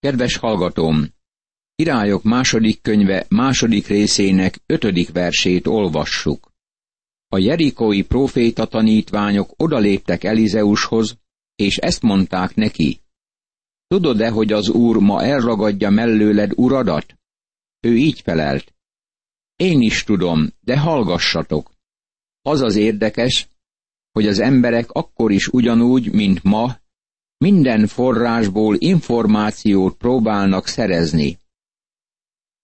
Kedves hallgatóm! Királyok második könyve második részének ötödik versét olvassuk. A jerikói proféta tanítványok odaléptek Elizeushoz, és ezt mondták neki. Tudod-e, hogy az úr ma elragadja mellőled uradat? Ő így felelt. Én is tudom, de hallgassatok. Az az érdekes, hogy az emberek akkor is ugyanúgy, mint ma, minden forrásból információt próbálnak szerezni.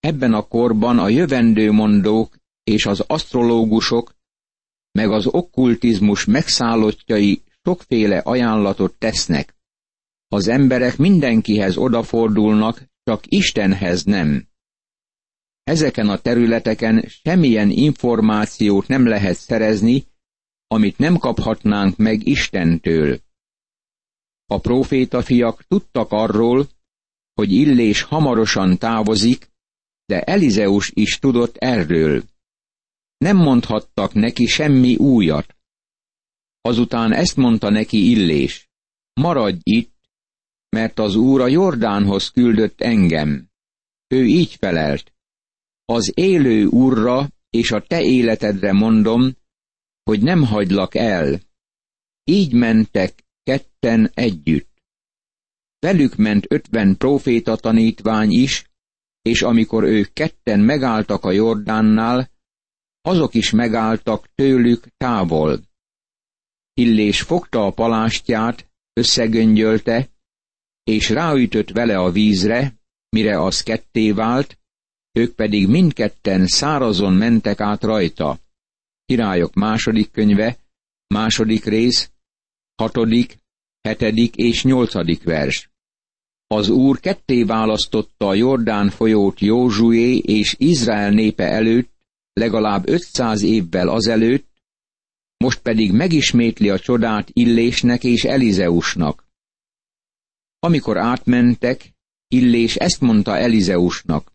Ebben a korban a jövendőmondók és az asztrológusok, meg az okkultizmus megszállottjai sokféle ajánlatot tesznek. Az emberek mindenkihez odafordulnak, csak Istenhez nem. Ezeken a területeken semmilyen információt nem lehet szerezni, amit nem kaphatnánk meg Istentől. A próféta fiak tudtak arról, hogy Illés hamarosan távozik, de Elizeus is tudott erről. Nem mondhattak neki semmi újat. Azután ezt mondta neki Illés, maradj itt, mert az úr a Jordánhoz küldött engem. Ő így felelt, az élő úrra és a te életedre mondom, hogy nem hagylak el. Így mentek ketten együtt. Velük ment ötven proféta tanítvány is, és amikor ők ketten megálltak a Jordánnál, azok is megálltak tőlük távol. Illés fogta a palástját, összegöngyölte, és ráütött vele a vízre, mire az ketté vált, ők pedig mindketten szárazon mentek át rajta. Királyok második könyve, második rész, hatodik, hetedik és nyolcadik vers. Az úr ketté választotta a Jordán folyót Józsué és Izrael népe előtt, legalább 500 évvel azelőtt, most pedig megismétli a csodát Illésnek és Elizeusnak. Amikor átmentek, Illés ezt mondta Elizeusnak.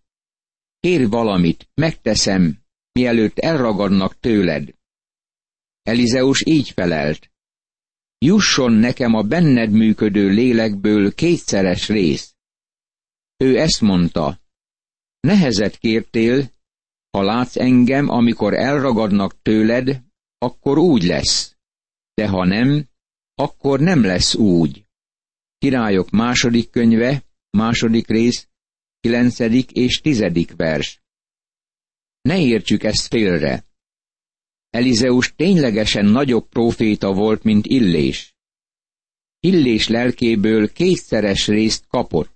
Kér valamit, megteszem, mielőtt elragadnak tőled. Elizeus így felelt. Jusson nekem a benned működő lélekből kétszeres rész. Ő ezt mondta. Nehezet kértél, ha látsz engem, amikor elragadnak tőled, akkor úgy lesz. De ha nem, akkor nem lesz úgy. Királyok második könyve, második rész, kilencedik és tizedik vers. Ne értsük ezt félre. Elizeus ténylegesen nagyobb próféta volt, mint Illés. Illés lelkéből kétszeres részt kapott.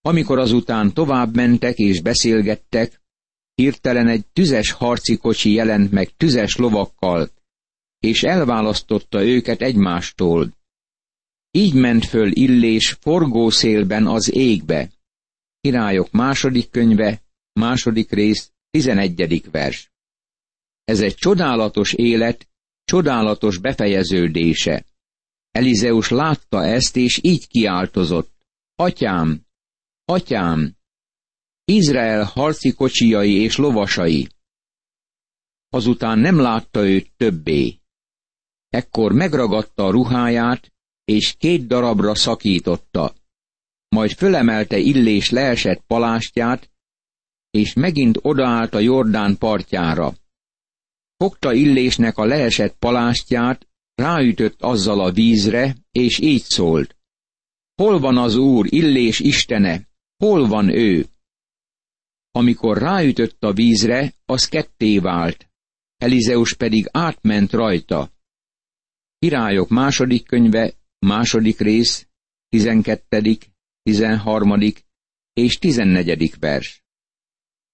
Amikor azután tovább mentek és beszélgettek, hirtelen egy tüzes harci kocsi jelent meg tüzes lovakkal, és elválasztotta őket egymástól. Így ment föl Illés forgószélben az égbe. Királyok második könyve, második rész, tizenegyedik vers. Ez egy csodálatos élet, csodálatos befejeződése. Elizeus látta ezt, és így kiáltozott. Atyám, atyám, Izrael harci kocsijai és lovasai. Azután nem látta őt többé. Ekkor megragadta a ruháját, és két darabra szakította. Majd fölemelte Illés leesett palástját, és megint odaállt a Jordán partjára. Fogta Illésnek a leesett palástját, ráütött azzal a vízre, és így szólt. Hol van az Úr, Illés Istene? Hol van ő? Amikor ráütött a vízre, az ketté vált. Elizeus pedig átment rajta. Királyok második könyve, második rész, tizenkettedik, tizenharmadik és tizennegyedik vers.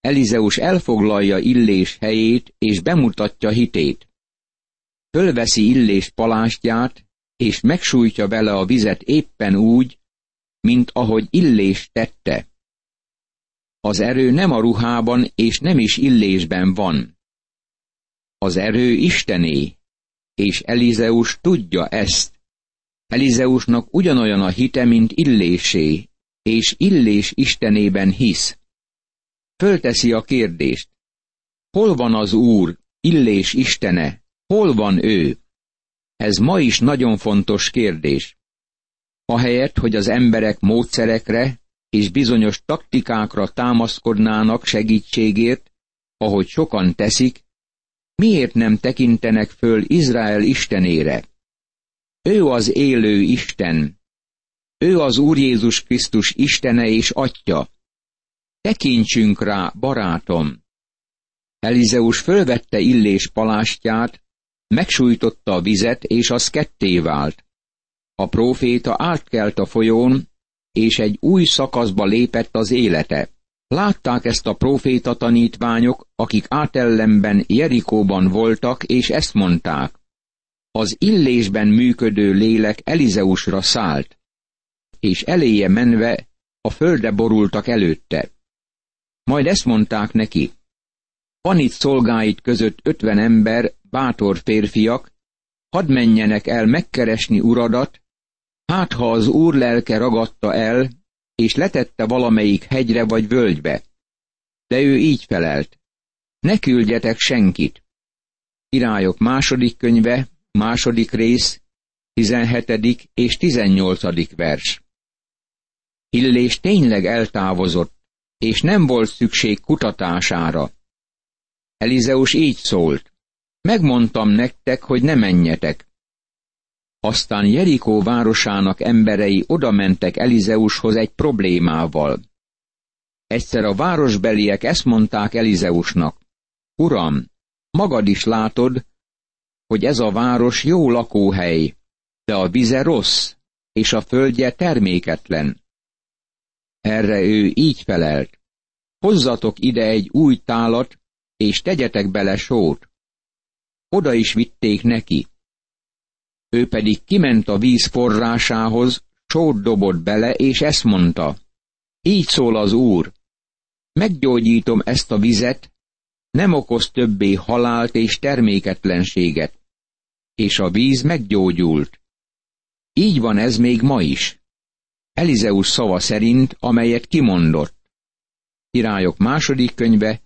Elizeus elfoglalja Illés helyét, és bemutatja hitét. Fölveszi Illés palástját, és megsújtja vele a vizet éppen úgy, mint ahogy Illés tette. Az erő nem a ruhában és nem is Illésben van. Az erő Istené, és Elizeus tudja ezt. Elizeusnak ugyanolyan a hite, mint Illésé, és Illés Istenében hisz. Fölteszi a kérdést. Hol van az Úr, Illés Istene? Hol van ő? Ez ma is nagyon fontos kérdés. Ahelyett, hogy az emberek módszerekre és bizonyos taktikákra támaszkodnának segítségért, ahogy sokan teszik, miért nem tekintenek föl Izrael Istenére? Ő az élő Isten. Ő az Úr Jézus Krisztus Istene és Atya. Tekintsünk rá, barátom! Elizeus fölvette Illés palástját, megsújtotta a vizet, és az ketté vált. A próféta átkelt a folyón, és egy új szakaszba lépett az élete. Látták ezt a próféta tanítványok, akik átellenben Jerikóban voltak, és ezt mondták. Az illésben működő lélek Elizeusra szállt, és eléje menve a földre borultak előtte. Majd ezt mondták neki. Van itt szolgáit között ötven ember, bátor férfiak, hadd menjenek el megkeresni uradat, hát ha az úr lelke ragadta el, és letette valamelyik hegyre vagy völgybe. De ő így felelt. Ne küldjetek senkit. Királyok második könyve, második rész, 17. és 18. vers. Illés tényleg eltávozott, és nem volt szükség kutatására. Elizeus így szólt. Megmondtam nektek, hogy ne menjetek. Aztán Jerikó városának emberei odamentek Elizeushoz egy problémával. Egyszer a városbeliek ezt mondták Elizeusnak. Uram, magad is látod, hogy ez a város jó lakóhely, de a vize rossz, és a földje terméketlen. Erre ő így felelt. Hozzatok ide egy új tálat, és tegyetek bele sót. Oda is vitték neki. Ő pedig kiment a víz forrásához, sót dobott bele, és ezt mondta. Így szól az Úr. Meggyógyítom ezt a vizet, nem okoz többé halált és terméketlenséget. És a víz meggyógyult. Így van ez még ma is. Elizeus szava szerint, amelyet kimondott. Királyok második könyve,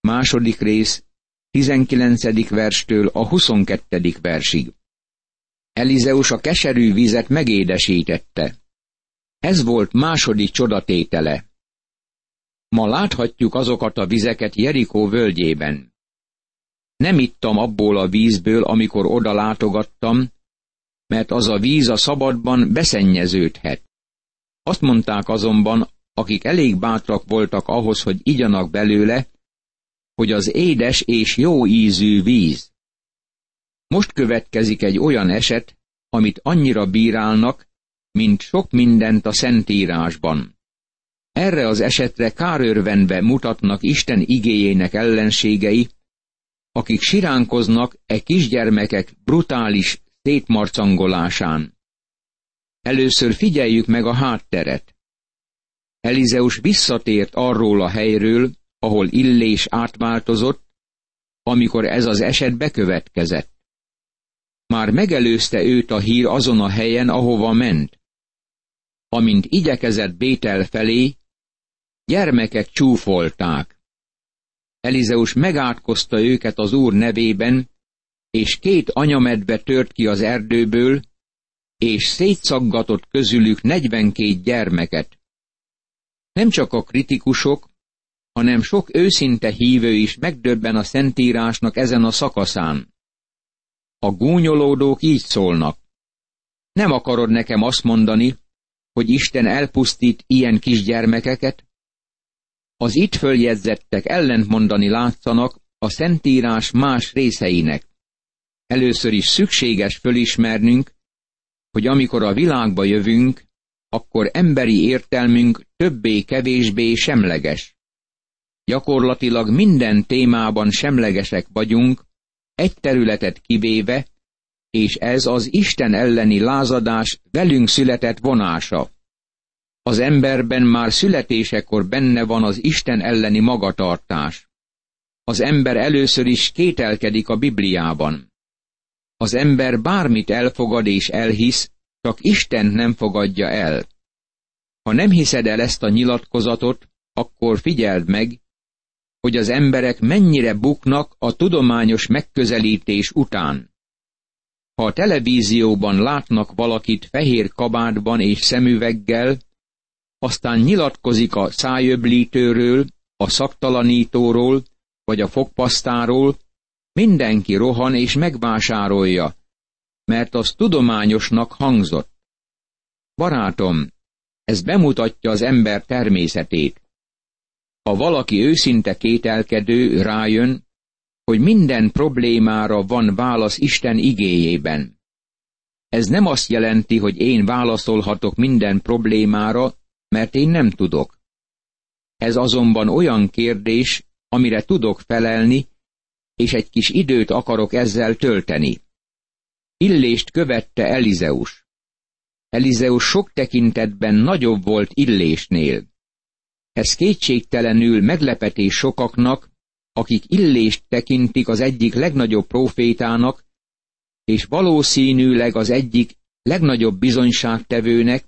második rész, 19. verstől a 22. versig. Elizeus a keserű vizet megédesítette. Ez volt második csodatétele. Ma láthatjuk azokat a vizeket Jerikó völgyében. Nem ittam abból a vízből, amikor oda látogattam, mert az a víz a szabadban beszennyeződhet. Azt mondták azonban, akik elég bátrak voltak ahhoz, hogy igyanak belőle, hogy az édes és jó ízű víz. Most következik egy olyan eset, amit annyira bírálnak, mint sok mindent a Szentírásban. Erre az esetre kárörvenve mutatnak Isten igéjének ellenségei, akik siránkoznak e kisgyermekek brutális szétmarcangolásán. Először figyeljük meg a hátteret. Elizeus visszatért arról a helyről, ahol Illés átváltozott, amikor ez az eset bekövetkezett. Már megelőzte őt a hír azon a helyen, ahova ment. Amint igyekezett Bétel felé, gyermekek csúfolták. Elizeus megátkozta őket az úr nevében, és két anyamedve tört ki az erdőből, és szétszaggatott közülük negyvenkét gyermeket. Nem csak a kritikusok, hanem sok őszinte hívő is megdöbben a Szentírásnak ezen a szakaszán. A gúnyolódók így szólnak. Nem akarod nekem azt mondani, hogy Isten elpusztít ilyen kisgyermekeket? Az itt följegyzettek ellentmondani látszanak a Szentírás más részeinek. Először is szükséges fölismernünk, hogy amikor a világba jövünk, akkor emberi értelmünk többé-kevésbé semleges. Gyakorlatilag minden témában semlegesek vagyunk, egy területet kivéve, és ez az Isten elleni lázadás velünk született vonása. Az emberben már születésekor benne van az Isten elleni magatartás. Az ember először is kételkedik a Bibliában. Az ember bármit elfogad és elhisz, csak Isten nem fogadja el. Ha nem hiszed el ezt a nyilatkozatot, akkor figyeld meg, hogy az emberek mennyire buknak a tudományos megközelítés után. Ha a televízióban látnak valakit fehér kabátban és szemüveggel, aztán nyilatkozik a szájöblítőről, a szaktalanítóról, vagy a fogpasztáról, mindenki rohan és megvásárolja, mert az tudományosnak hangzott. Barátom, ez bemutatja az ember természetét. Ha valaki őszinte kételkedő, rájön, hogy minden problémára van válasz Isten igéjében. Ez nem azt jelenti, hogy én válaszolhatok minden problémára, mert én nem tudok. Ez azonban olyan kérdés, amire tudok felelni, és egy kis időt akarok ezzel tölteni. Illést követte Elizeus. Elizeus sok tekintetben nagyobb volt Illésnél. Ez kétségtelenül meglepetés sokaknak, akik Illést tekintik az egyik legnagyobb profétának, és valószínűleg az egyik legnagyobb bizonyságtevőnek,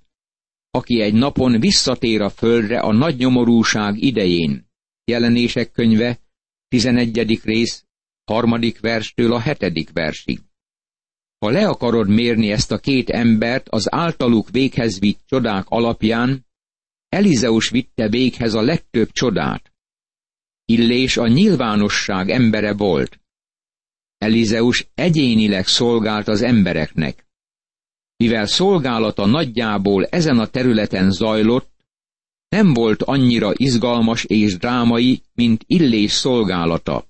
aki egy napon visszatér a földre a nagy nyomorúság idején. Jelenések könyve, 11. rész, harmadik verstől a hetedik versig. Ha le akarod mérni ezt a két embert az általuk véghez vitt csodák alapján, Elizeus vitte véghez a legtöbb csodát. Illés a nyilvánosság embere volt. Elizeus egyénileg szolgált az embereknek. Mivel szolgálata nagyjából ezen a területen zajlott, nem volt annyira izgalmas és drámai, mint Illés szolgálata.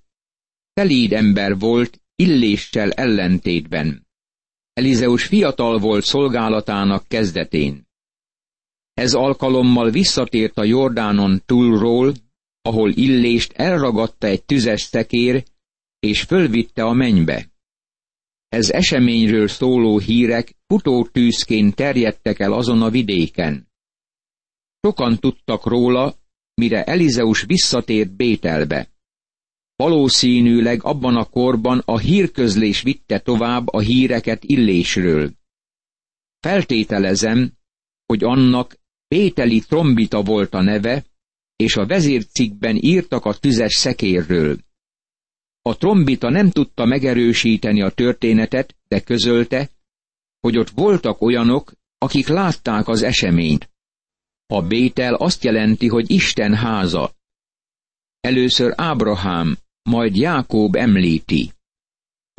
Telíd ember volt Illéssel ellentétben. Elizeus fiatal volt szolgálatának kezdetén. Ez alkalommal visszatért a Jordánon túlról, ahol Illést elragadta egy tüzes szekér, és fölvitte a mennybe. Ez eseményről szóló hírek futótűzként terjedtek el azon a vidéken. Sokan tudtak róla, mire Elizeus visszatért Bételbe. Valószínűleg abban a korban a hírközlés vitte tovább a híreket Illésről. Feltételezem, hogy annak Bételi trombita volt a neve, és a vezércikkben írtak a tüzes szekérről. A trombita nem tudta megerősíteni a történetet, de közölte, hogy ott voltak olyanok, akik látták az eseményt. A Bétel azt jelenti, hogy Isten háza. Először Ábrahám, majd Jákób említi.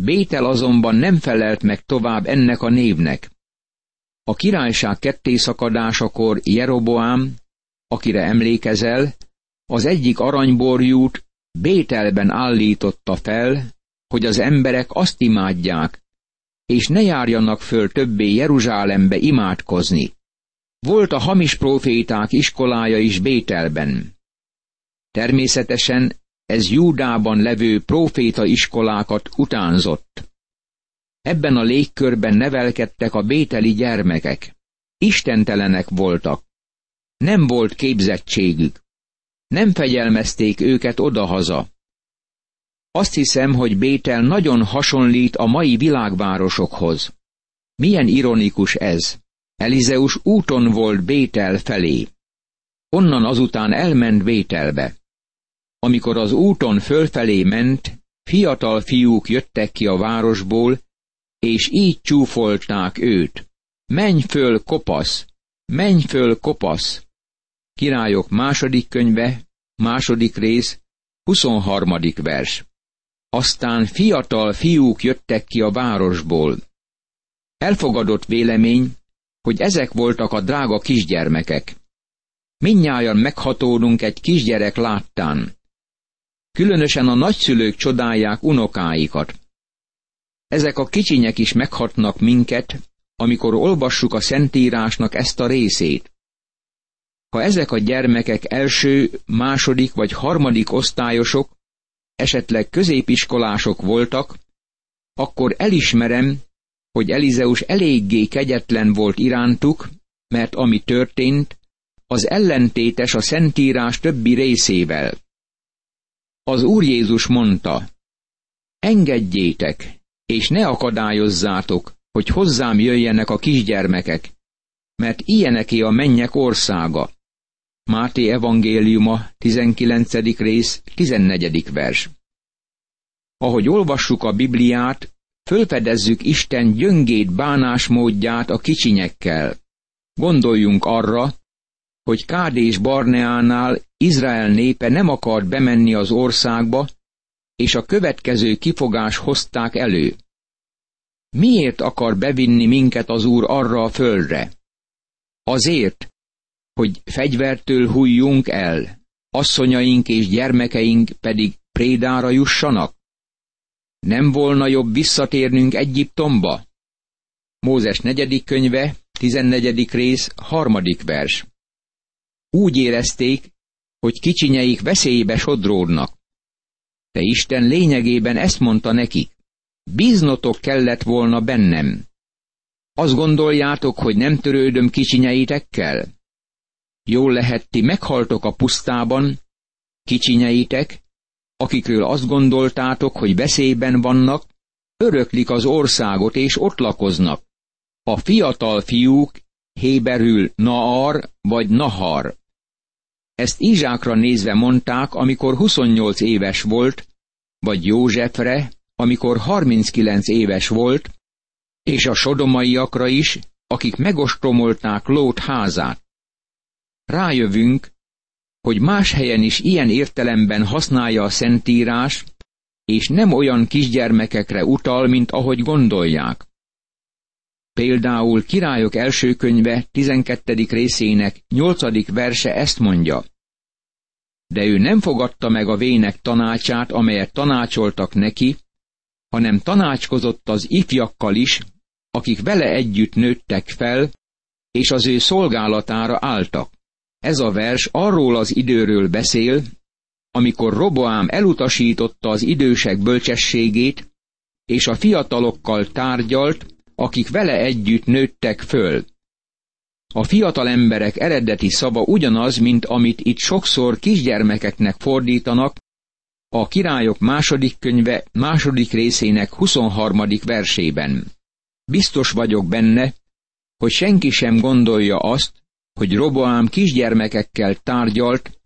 Bétel azonban nem felelt meg tovább ennek a névnek. A királyság kettészakadásakor Jeroboám, akire emlékezel, az egyik aranyborjút Bételben állította fel, hogy az emberek azt imádják, és ne járjanak föl többé Jeruzsálembe imádkozni. Volt a hamis proféták iskolája is Bételben. Természetesen ez Júdában levő proféta iskolákat utánzott. Ebben a légkörben nevelkedtek a bételi gyermekek. Istentelenek voltak. Nem volt képzettségük. Nem fegyelmezték őket odahaza. Azt hiszem, hogy Bétel nagyon hasonlít a mai világvárosokhoz. Milyen ironikus ez. Elizeus úton volt Bétel felé. Onnan azután elment Bételbe. Amikor az úton fölfelé ment, fiatal fiúk jöttek ki a városból, és így csúfolták őt. Menj föl, kopasz! Menj föl, kopasz! Királyok második könyve, második rész, 23. vers. Aztán fiatal fiúk jöttek ki a városból. Elfogadott vélemény, hogy ezek voltak a drága kisgyermekek. Minnyáján meghatódunk egy kisgyerek láttán. Különösen a nagyszülők csodálják unokáikat. Ezek a kicsinyek is meghatnak minket, amikor olvassuk a Szentírásnak ezt a részét. Ha ezek a gyermekek első, második vagy harmadik osztályosok, esetleg középiskolások voltak, akkor elismerem, hogy Elizeus eléggé kegyetlen volt irántuk, mert ami történt, az ellentétes a Szentírás többi részével. Az Úr Jézus mondta, engedjétek, és ne akadályozzátok, hogy hozzám jöjjenek a kisgyermekek, mert ilyeneké a mennyek országa. Máté evangéliuma, 19. rész, 14. vers. Ahogy olvassuk a Bibliát, fölfedezzük Isten gyöngét bánásmódját a kicsinyekkel. Gondoljunk arra, hogy Kádés Barneánál Izrael népe nem akart bemenni az országba, és a következő kifogás hozták elő. Miért akar bevinni minket az Úr arra a földre? Azért, hogy fegyvertől hújjunk el, asszonyaink és gyermekeink pedig prédára jussanak? Nem volna jobb visszatérnünk Egyiptomba? Mózes negyedik könyve, tizennegyedik rész, harmadik vers. Úgy érezték, hogy kicsinyeik veszélybe sodródnak. De Isten lényegében ezt mondta nekik. Bíznotok kellett volna bennem. Azt gondoljátok, hogy nem törődöm kicsinyeitekkel? Jól lehet, ti meghaltok a pusztában, kicsinyeitek, akikről azt gondoltátok, hogy veszélyben vannak, öröklik az országot és ott lakoznak. A fiatal fiúk Héberül Naar vagy Nahar. Ezt Izsákra nézve mondták, amikor 28 éves volt, vagy Józsefre, amikor 39 éves volt, és a sodomaiakra is, akik megostromolták Lót házát. Rájövünk, hogy más helyen is ilyen értelemben használja a Szentírás, és nem olyan kisgyermekekre utal, mint ahogy gondolják. Például Királyok első könyve 12. részének 8. verse ezt mondja. De ő nem fogadta meg a vének tanácsát, amelyet tanácsoltak neki, hanem tanácskozott az ifjakkal is, akik vele együtt nőttek fel, és az ő szolgálatára álltak. Ez a vers arról az időről beszél, amikor Roboám elutasította az idősek bölcsességét, és a fiatalokkal tárgyalt, akik vele együtt nőttek föl. A fiatal emberek eredeti szava ugyanaz, mint amit itt sokszor kisgyermekeknek fordítanak, a királyok második könyve második részének 23. versében. Biztos vagyok benne, hogy senki sem gondolja azt, hogy Roboám kisgyermekekkel tárgyalt,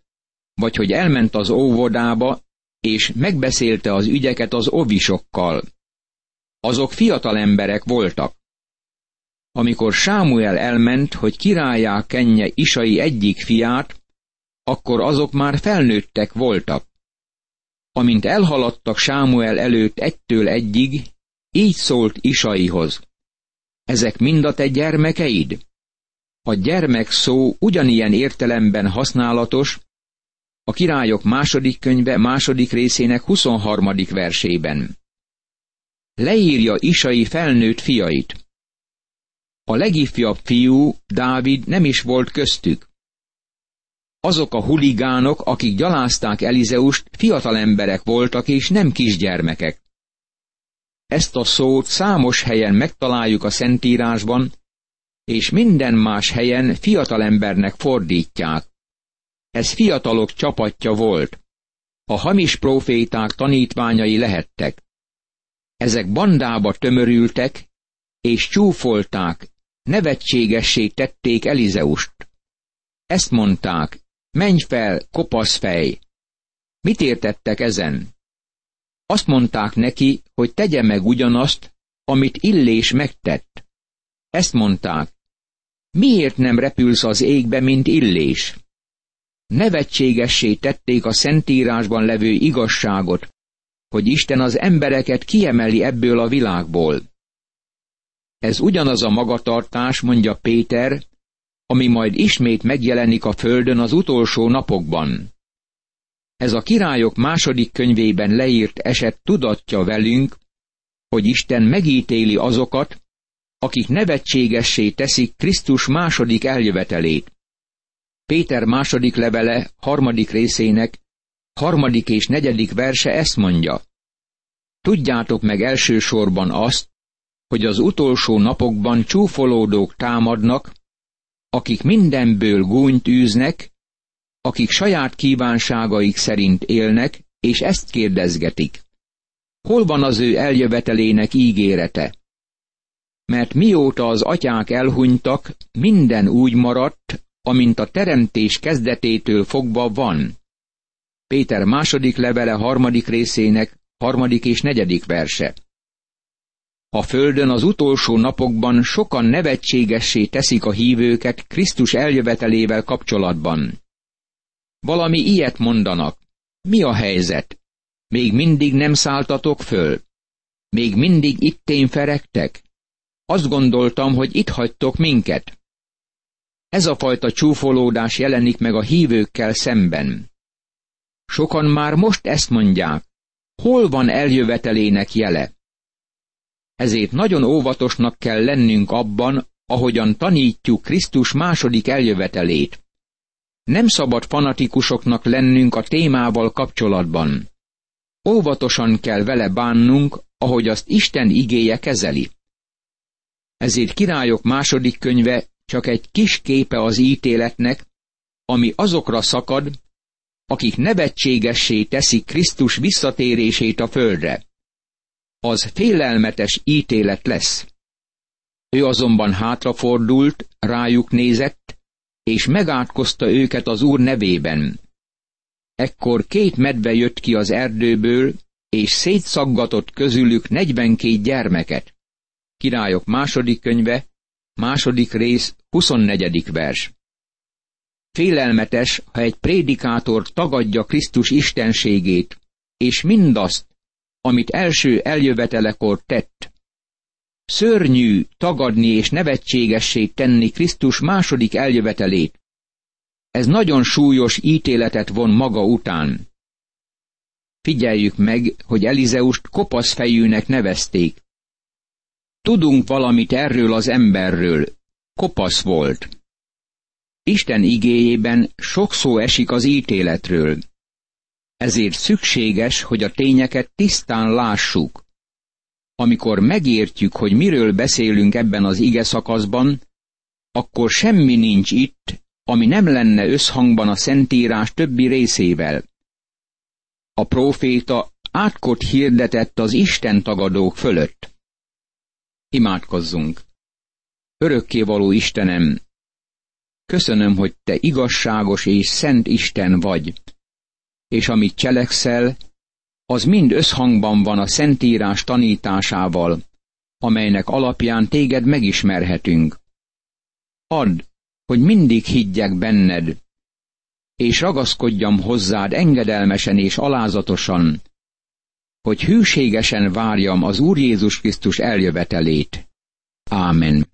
vagy hogy elment az óvodába, és megbeszélte az ügyeket az ovisokkal. Azok fiatal emberek voltak. Amikor Sámuel elment, hogy királyá kenje Isai egyik fiát, akkor azok már felnőttek voltak. Amint elhaladtak Sámuel előtt egytől egyig, így szólt Isaihoz. Ezek mind a te gyermekeid? A gyermek szó ugyanilyen értelemben használatos, a királyok második könyve második részének 23. versében. Leírja Isai felnőtt fiait. A legifjabb fiú, Dávid nem is volt köztük. Azok a huligánok, akik gyalázták Elizeust, fiatal emberek voltak és nem kisgyermekek. Ezt a szót számos helyen megtaláljuk a Szentírásban, és minden más helyen fiatalembernek fordítják. Ez fiatalok csapatja volt. A hamis proféták tanítványai lehettek. Ezek bandába tömörültek, és csúfolták, nevetségessé tették Elizeust. Ezt mondták, menj fel, kopasz fej. Mit értettek ezen? Azt mondták neki, hogy tegye meg ugyanazt, amit Illés megtett. Ezt mondták, miért nem repülsz az égbe, mint Illés? Nevetségessé tették a Szentírásban levő igazságot, hogy Isten az embereket kiemeli ebből a világból. Ez ugyanaz a magatartás, mondja Péter, ami majd ismét megjelenik a földön az utolsó napokban. Ez a királyok második könyvében leírt eset tudatja velünk, hogy Isten megítéli azokat, akik nevetségessé teszik Krisztus második eljövetelét. Péter második levele harmadik részének harmadik és negyedik verse ezt mondja. Tudjátok meg elsősorban azt, hogy az utolsó napokban csúfolódók támadnak, akik mindenből gúnyt űznek, akik saját kívánságaik szerint élnek, és ezt kérdezgetik. Hol van az ő eljövetelének ígérete? Mert mióta az atyák elhunytak, minden úgy maradt, amint a teremtés kezdetétől fogva van. Péter második levele harmadik részének harmadik és negyedik verse. A földön az utolsó napokban sokan nevetségessé teszik a hívőket Krisztus eljövetelével kapcsolatban. Valami ilyet mondanak. Mi a helyzet? Még mindig nem szálltatok föl? Még mindig itt én ferektek? Azt gondoltam, hogy itt hagytok minket. Ez a fajta csúfolódás jelenik meg a hívőkkel szemben. Sokan már most ezt mondják. Hol van eljövetelének jele? Ezért nagyon óvatosnak kell lennünk abban, ahogyan tanítjuk Krisztus második eljövetelét. Nem szabad fanatikusoknak lennünk a témával kapcsolatban. Óvatosan kell vele bánnunk, ahogy azt Isten igéje kezeli. Ezért királyok második könyve csak egy kis képe az ítéletnek, ami azokra szakad, akik nevetségessé teszik Krisztus visszatérését a földre. Az félelmetes ítélet lesz. Ő azonban hátrafordult, rájuk nézett, és megátkozta őket az Úr nevében. Ekkor két medve jött ki az erdőből, és szétszaggatott közülük negyvenkét gyermeket. Királyok második könyve, második rész, 24. vers. Félelmetes, ha egy prédikátor tagadja Krisztus istenségét, és mindazt, amit első eljövetelekor tett. Szörnyű tagadni és nevetségessé tenni Krisztus második eljövetelét. Ez nagyon súlyos ítéletet von maga után. Figyeljük meg, hogy Elizeust kopasz fejűnek nevezték. Tudunk valamit erről az emberről. Kopasz volt. Isten igéjében sok szó esik az ítéletről. Ezért szükséges, hogy a tényeket tisztán lássuk. Amikor megértjük, hogy miről beszélünk ebben az ige szakaszban, akkor semmi nincs itt, ami nem lenne összhangban a Szentírás többi részével. A próféta átkot hirdetett az Isten tagadók fölött. Imádkozzunk! Örökkévaló Istenem, köszönöm, hogy Te igazságos és szent Isten vagy, és amit cselekszel, az mind összhangban van a Szentírás tanításával, amelynek alapján téged megismerhetünk. Add, hogy mindig higgyek benned, és ragaszkodjam hozzád engedelmesen és alázatosan, hogy hűségesen várjam az Úr Jézus Krisztus eljövetelét. Ámen.